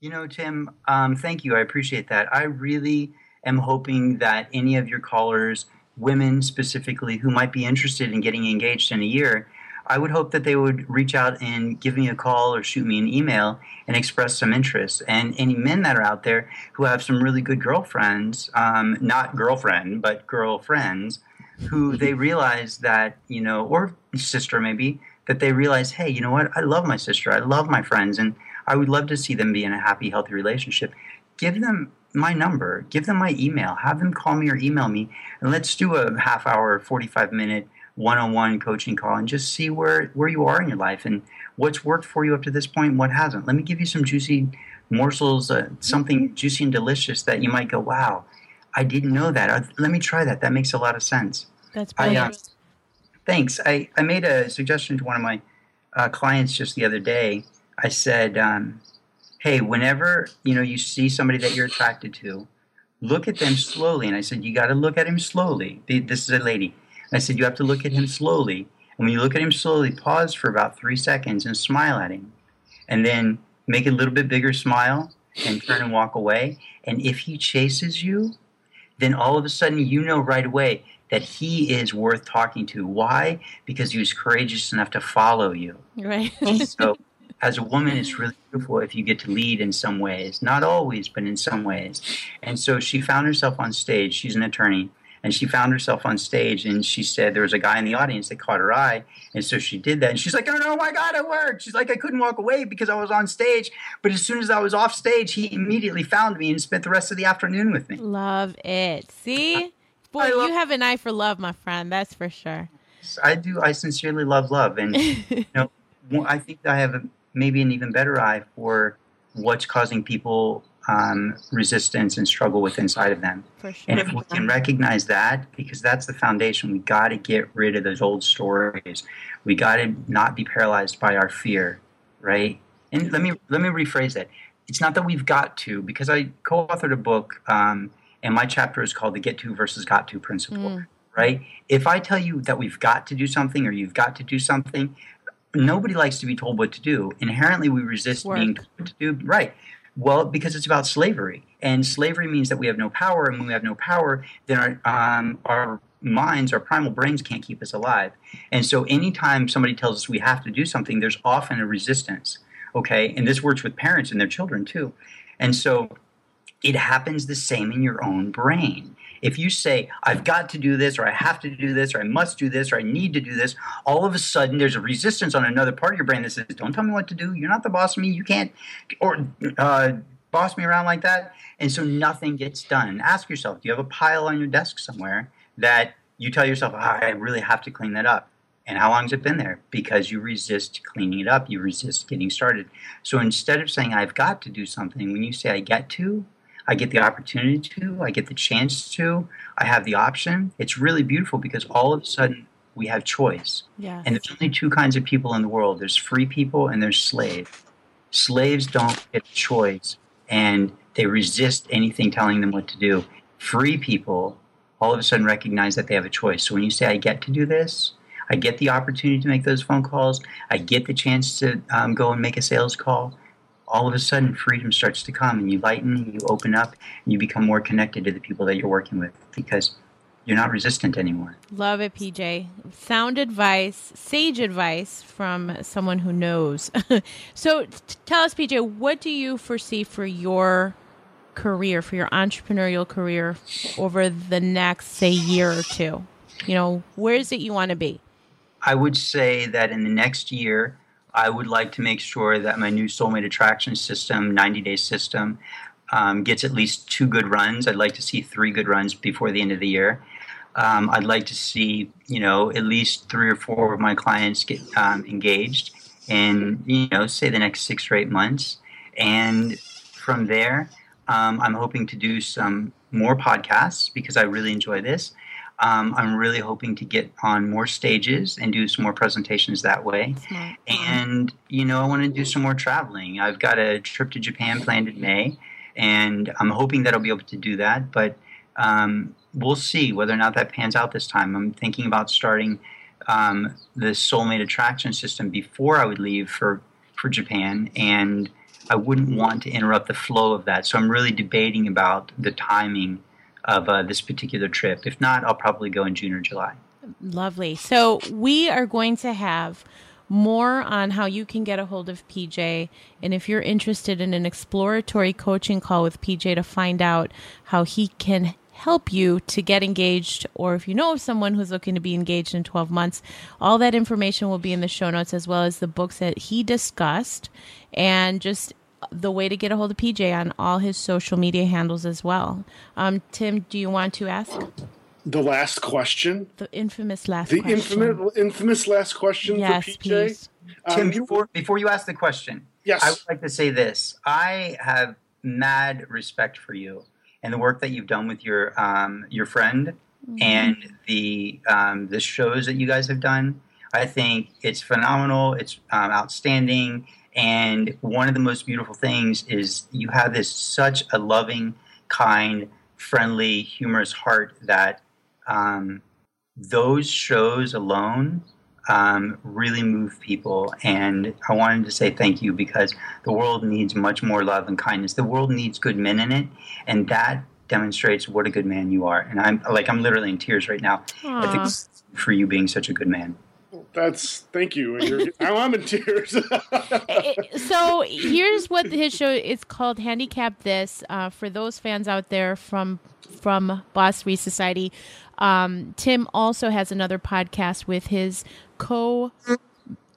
You know, Tim, um, thank you. I appreciate that. I really am hoping that any of your callers, women specifically, who might be interested in getting engaged in a year, I would hope that they would reach out and give me a call or shoot me an email and express some interest. And any men that are out there who have some really good girlfriends, um, not girlfriend, but girlfriends, who they realize that, you know, or sister maybe, that they realize, hey, you know what? I love my sister. I love my friends. And I would love to see them be in a happy, healthy relationship. Give them my number, give them my email, have them call me or email me, and let's do a half hour, 45 minute one on one coaching call and just see where, where you are in your life and what's worked for you up to this point and what hasn't. Let me give you some juicy morsels, uh, something juicy and delicious that you might go, wow, I didn't know that. Let me try that. That makes a lot of sense. That's I, uh, brilliant. Thanks. I, I made a suggestion to one of my uh, clients just the other day. I said, um, "Hey, whenever you know you see somebody that you're attracted to, look at them slowly." And I said, "You got to look at him slowly." This is a lady. And I said, "You have to look at him slowly." And when you look at him slowly, pause for about three seconds and smile at him, and then make a little bit bigger smile and turn and walk away. And if he chases you, then all of a sudden you know right away that he is worth talking to. Why? Because he was courageous enough to follow you. right. So, as a woman, it's really beautiful if you get to lead in some ways. Not always, but in some ways. And so she found herself on stage. She's an attorney. And she found herself on stage and she said there was a guy in the audience that caught her eye. And so she did that. And she's like, oh no, my God, it worked. She's like, I couldn't walk away because I was on stage. But as soon as I was off stage, he immediately found me and spent the rest of the afternoon with me. Love it. See? Boy, love- you have an eye for love, my friend. That's for sure. I do. I sincerely love love, and you know, I think I have a, maybe an even better eye for what's causing people um, resistance and struggle with inside of them. Sure. And if we can recognize that, because that's the foundation, we got to get rid of those old stories. We got to not be paralyzed by our fear, right? And let me let me rephrase that. It's not that we've got to, because I co-authored a book, um, and my chapter is called the "Get to versus Got to" principle. Right? If I tell you that we've got to do something or you've got to do something, nobody likes to be told what to do. Inherently, we resist Work. being told what to do. Right. Well, because it's about slavery, and slavery means that we have no power, and when we have no power, then our um, our minds, our primal brains, can't keep us alive. And so, anytime somebody tells us we have to do something, there's often a resistance. Okay, and this works with parents and their children too. And so, it happens the same in your own brain. If you say, I've got to do this, or I have to do this, or I must do this, or I need to do this, all of a sudden there's a resistance on another part of your brain that says, Don't tell me what to do. You're not the boss of me. You can't or uh, boss me around like that. And so nothing gets done. Ask yourself, do you have a pile on your desk somewhere that you tell yourself, "Ah, I really have to clean that up? And how long has it been there? Because you resist cleaning it up, you resist getting started. So instead of saying, I've got to do something, when you say, I get to, I get the opportunity to, I get the chance to, I have the option, it's really beautiful because all of a sudden we have choice. Yes. And there's only two kinds of people in the world there's free people and there's slaves. Slaves don't get a choice and they resist anything telling them what to do. Free people all of a sudden recognize that they have a choice. So when you say, I get to do this, I get the opportunity to make those phone calls, I get the chance to um, go and make a sales call, all of a sudden freedom starts to come and you lighten and you open up and you become more connected to the people that you're working with because you're not resistant anymore. Love it, PJ. Sound advice, sage advice from someone who knows. so t- tell us, PJ, what do you foresee for your career, for your entrepreneurial career over the next, say, year or two? You know, where is it you want to be? I would say that in the next year, I would like to make sure that my new Soulmate Attraction system, 90 day system, um, gets at least two good runs. I'd like to see three good runs before the end of the year. Um, I'd like to see, you know, at least three or four of my clients get um, engaged in, you know, say the next six or eight months. And from there, um, I'm hoping to do some more podcasts because I really enjoy this. Um, I'm really hoping to get on more stages and do some more presentations that way. And, you know, I want to do some more traveling. I've got a trip to Japan planned in May, and I'm hoping that I'll be able to do that. But um, we'll see whether or not that pans out this time. I'm thinking about starting um, the Soulmate Attraction system before I would leave for, for Japan. And I wouldn't want to interrupt the flow of that. So I'm really debating about the timing of uh, this particular trip. If not, I'll probably go in June or July. Lovely. So we are going to have more on how you can get a hold of PJ. And if you're interested in an exploratory coaching call with PJ to find out how he can help you to get engaged, or if you know of someone who's looking to be engaged in 12 months, all that information will be in the show notes as well as the books that he discussed and just the way to get a hold of PJ on all his social media handles as well. Um, Tim, do you want to ask? The last question. The infamous last the question. infamous, infamous last question yes, for PJ. Please. Um, Tim, before, before you ask the question, yes. I would like to say this. I have mad respect for you and the work that you've done with your um, your friend mm-hmm. and the um, the shows that you guys have done. I think it's phenomenal. It's um, outstanding. And one of the most beautiful things is you have this such a loving, kind, friendly, humorous heart that um, those shows alone um, really move people. And I wanted to say thank you because the world needs much more love and kindness. The world needs good men in it, and that demonstrates what a good man you are. And I'm like I'm literally in tears right now. Think for you being such a good man. That's thank you. I'm in tears. so here's what his show is called: Handicap This. Uh, for those fans out there from from Boss Free Society, um, Tim also has another podcast with his co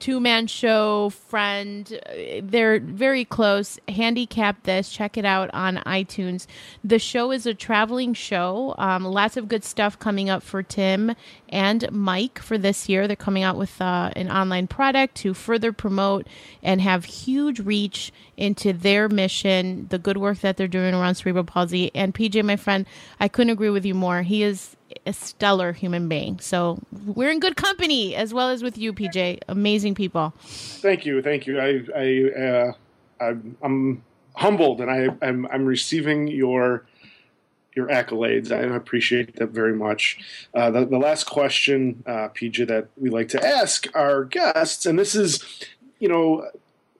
two man show friend. They're very close. Handicap this. Check it out on iTunes. The show is a traveling show. Um, lots of good stuff coming up for Tim and Mike for this year. They're coming out with uh, an online product to further promote and have huge reach into their mission, the good work that they're doing around cerebral palsy. And PJ, my friend, I couldn't agree with you more. He is a stellar human being. So we're in good company as well as with you, PJ. Amazing people. Thank you, thank you. I, I, uh, I'm, I'm humbled, and I, I'm, I'm receiving your your accolades. I appreciate that very much. Uh, the, the, last question, uh, PJ, that we like to ask our guests, and this is, you know,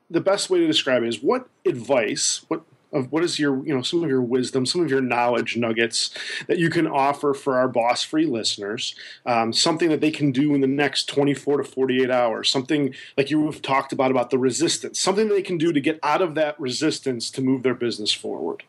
the best way to describe it is what advice, what of what is your you know some of your wisdom some of your knowledge nuggets that you can offer for our boss free listeners um, something that they can do in the next 24 to 48 hours something like you have talked about about the resistance something they can do to get out of that resistance to move their business forward.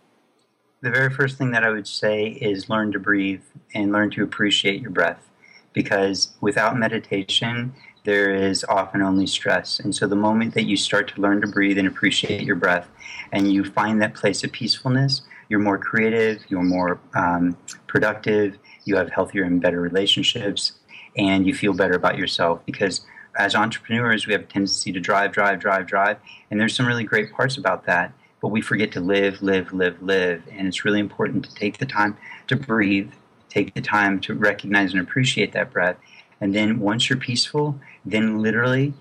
The very first thing that i would say is learn to breathe and learn to appreciate your breath because without meditation there is often only stress. And so the moment that you start to learn to breathe and appreciate your breath, and you find that place of peacefulness, you're more creative, you're more um, productive, you have healthier and better relationships, and you feel better about yourself because as entrepreneurs, we have a tendency to drive, drive, drive, drive, and there's some really great parts about that. But we forget to live, live, live, live. And it's really important to take the time to breathe, take the time to recognize and appreciate that breath. And then once you're peaceful, then literally,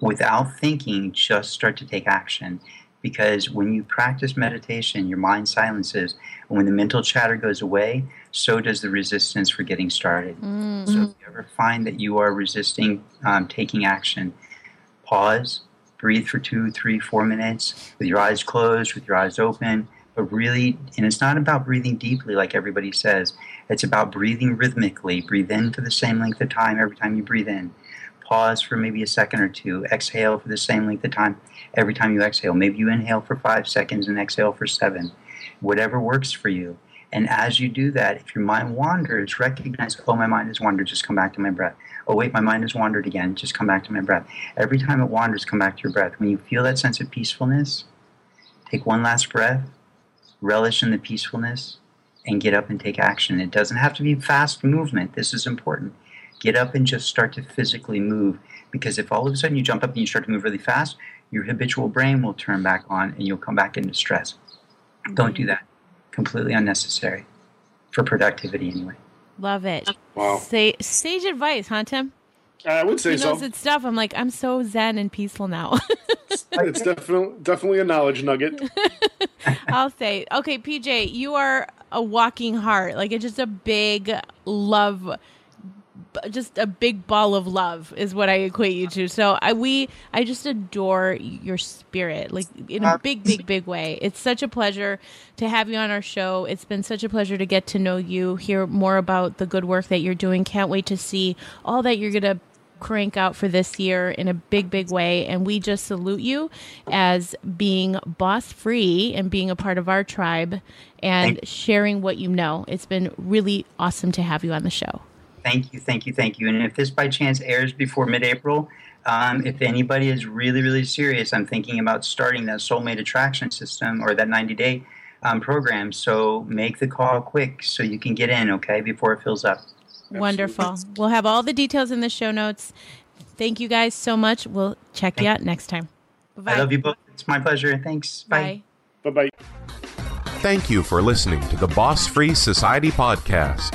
without thinking, just start to take action because when you practice meditation, your mind silences, and when the mental chatter goes away, so does the resistance for getting started. Mm-hmm. So if you ever find that you are resisting um, taking action, pause, breathe for two, three, four minutes with your eyes closed, with your eyes open, but really, and it's not about breathing deeply like everybody says. It's about breathing rhythmically. Breathe in for the same length of time every time you breathe in. Pause for maybe a second or two. Exhale for the same length of time every time you exhale. Maybe you inhale for five seconds and exhale for seven. Whatever works for you. And as you do that, if your mind wanders, recognize, oh, my mind has wandered, just come back to my breath. Oh, wait, my mind has wandered again, just come back to my breath. Every time it wanders, come back to your breath. When you feel that sense of peacefulness, take one last breath, relish in the peacefulness, and get up and take action. It doesn't have to be fast movement. This is important. Get up and just start to physically move. Because if all of a sudden you jump up and you start to move really fast, your habitual brain will turn back on and you'll come back into stress. Mm-hmm. Don't do that. Completely unnecessary for productivity, anyway. Love it. Wow. Say, sage advice, huh, Tim? I would say he knows so. It's stuff. I'm like, I'm so zen and peaceful now. it's definitely definitely a knowledge nugget. I'll say, okay, PJ, you are a walking heart. Like it's just a big love just a big ball of love is what I equate you to. So I we I just adore your spirit, like in a big, big, big way. It's such a pleasure to have you on our show. It's been such a pleasure to get to know you, hear more about the good work that you're doing. Can't wait to see all that you're gonna crank out for this year in a big, big way. And we just salute you as being boss free and being a part of our tribe and sharing what you know. It's been really awesome to have you on the show. Thank you, thank you, thank you. And if this by chance airs before mid April, um, if anybody is really, really serious, I'm thinking about starting that soulmate attraction system or that 90 day um, program. So make the call quick so you can get in, okay, before it fills up. Wonderful. We'll have all the details in the show notes. Thank you guys so much. We'll check Thank you out next time. Bye. I love you both. It's my pleasure. Thanks. Bye. Bye bye. Thank you for listening to the Boss Free Society podcast.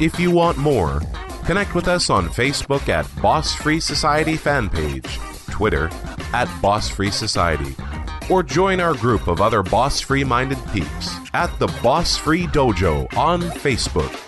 If you want more, connect with us on Facebook at Boss Free Society fan page, Twitter at Boss Free Society, or join our group of other boss free minded peeps at the Boss Free Dojo on Facebook.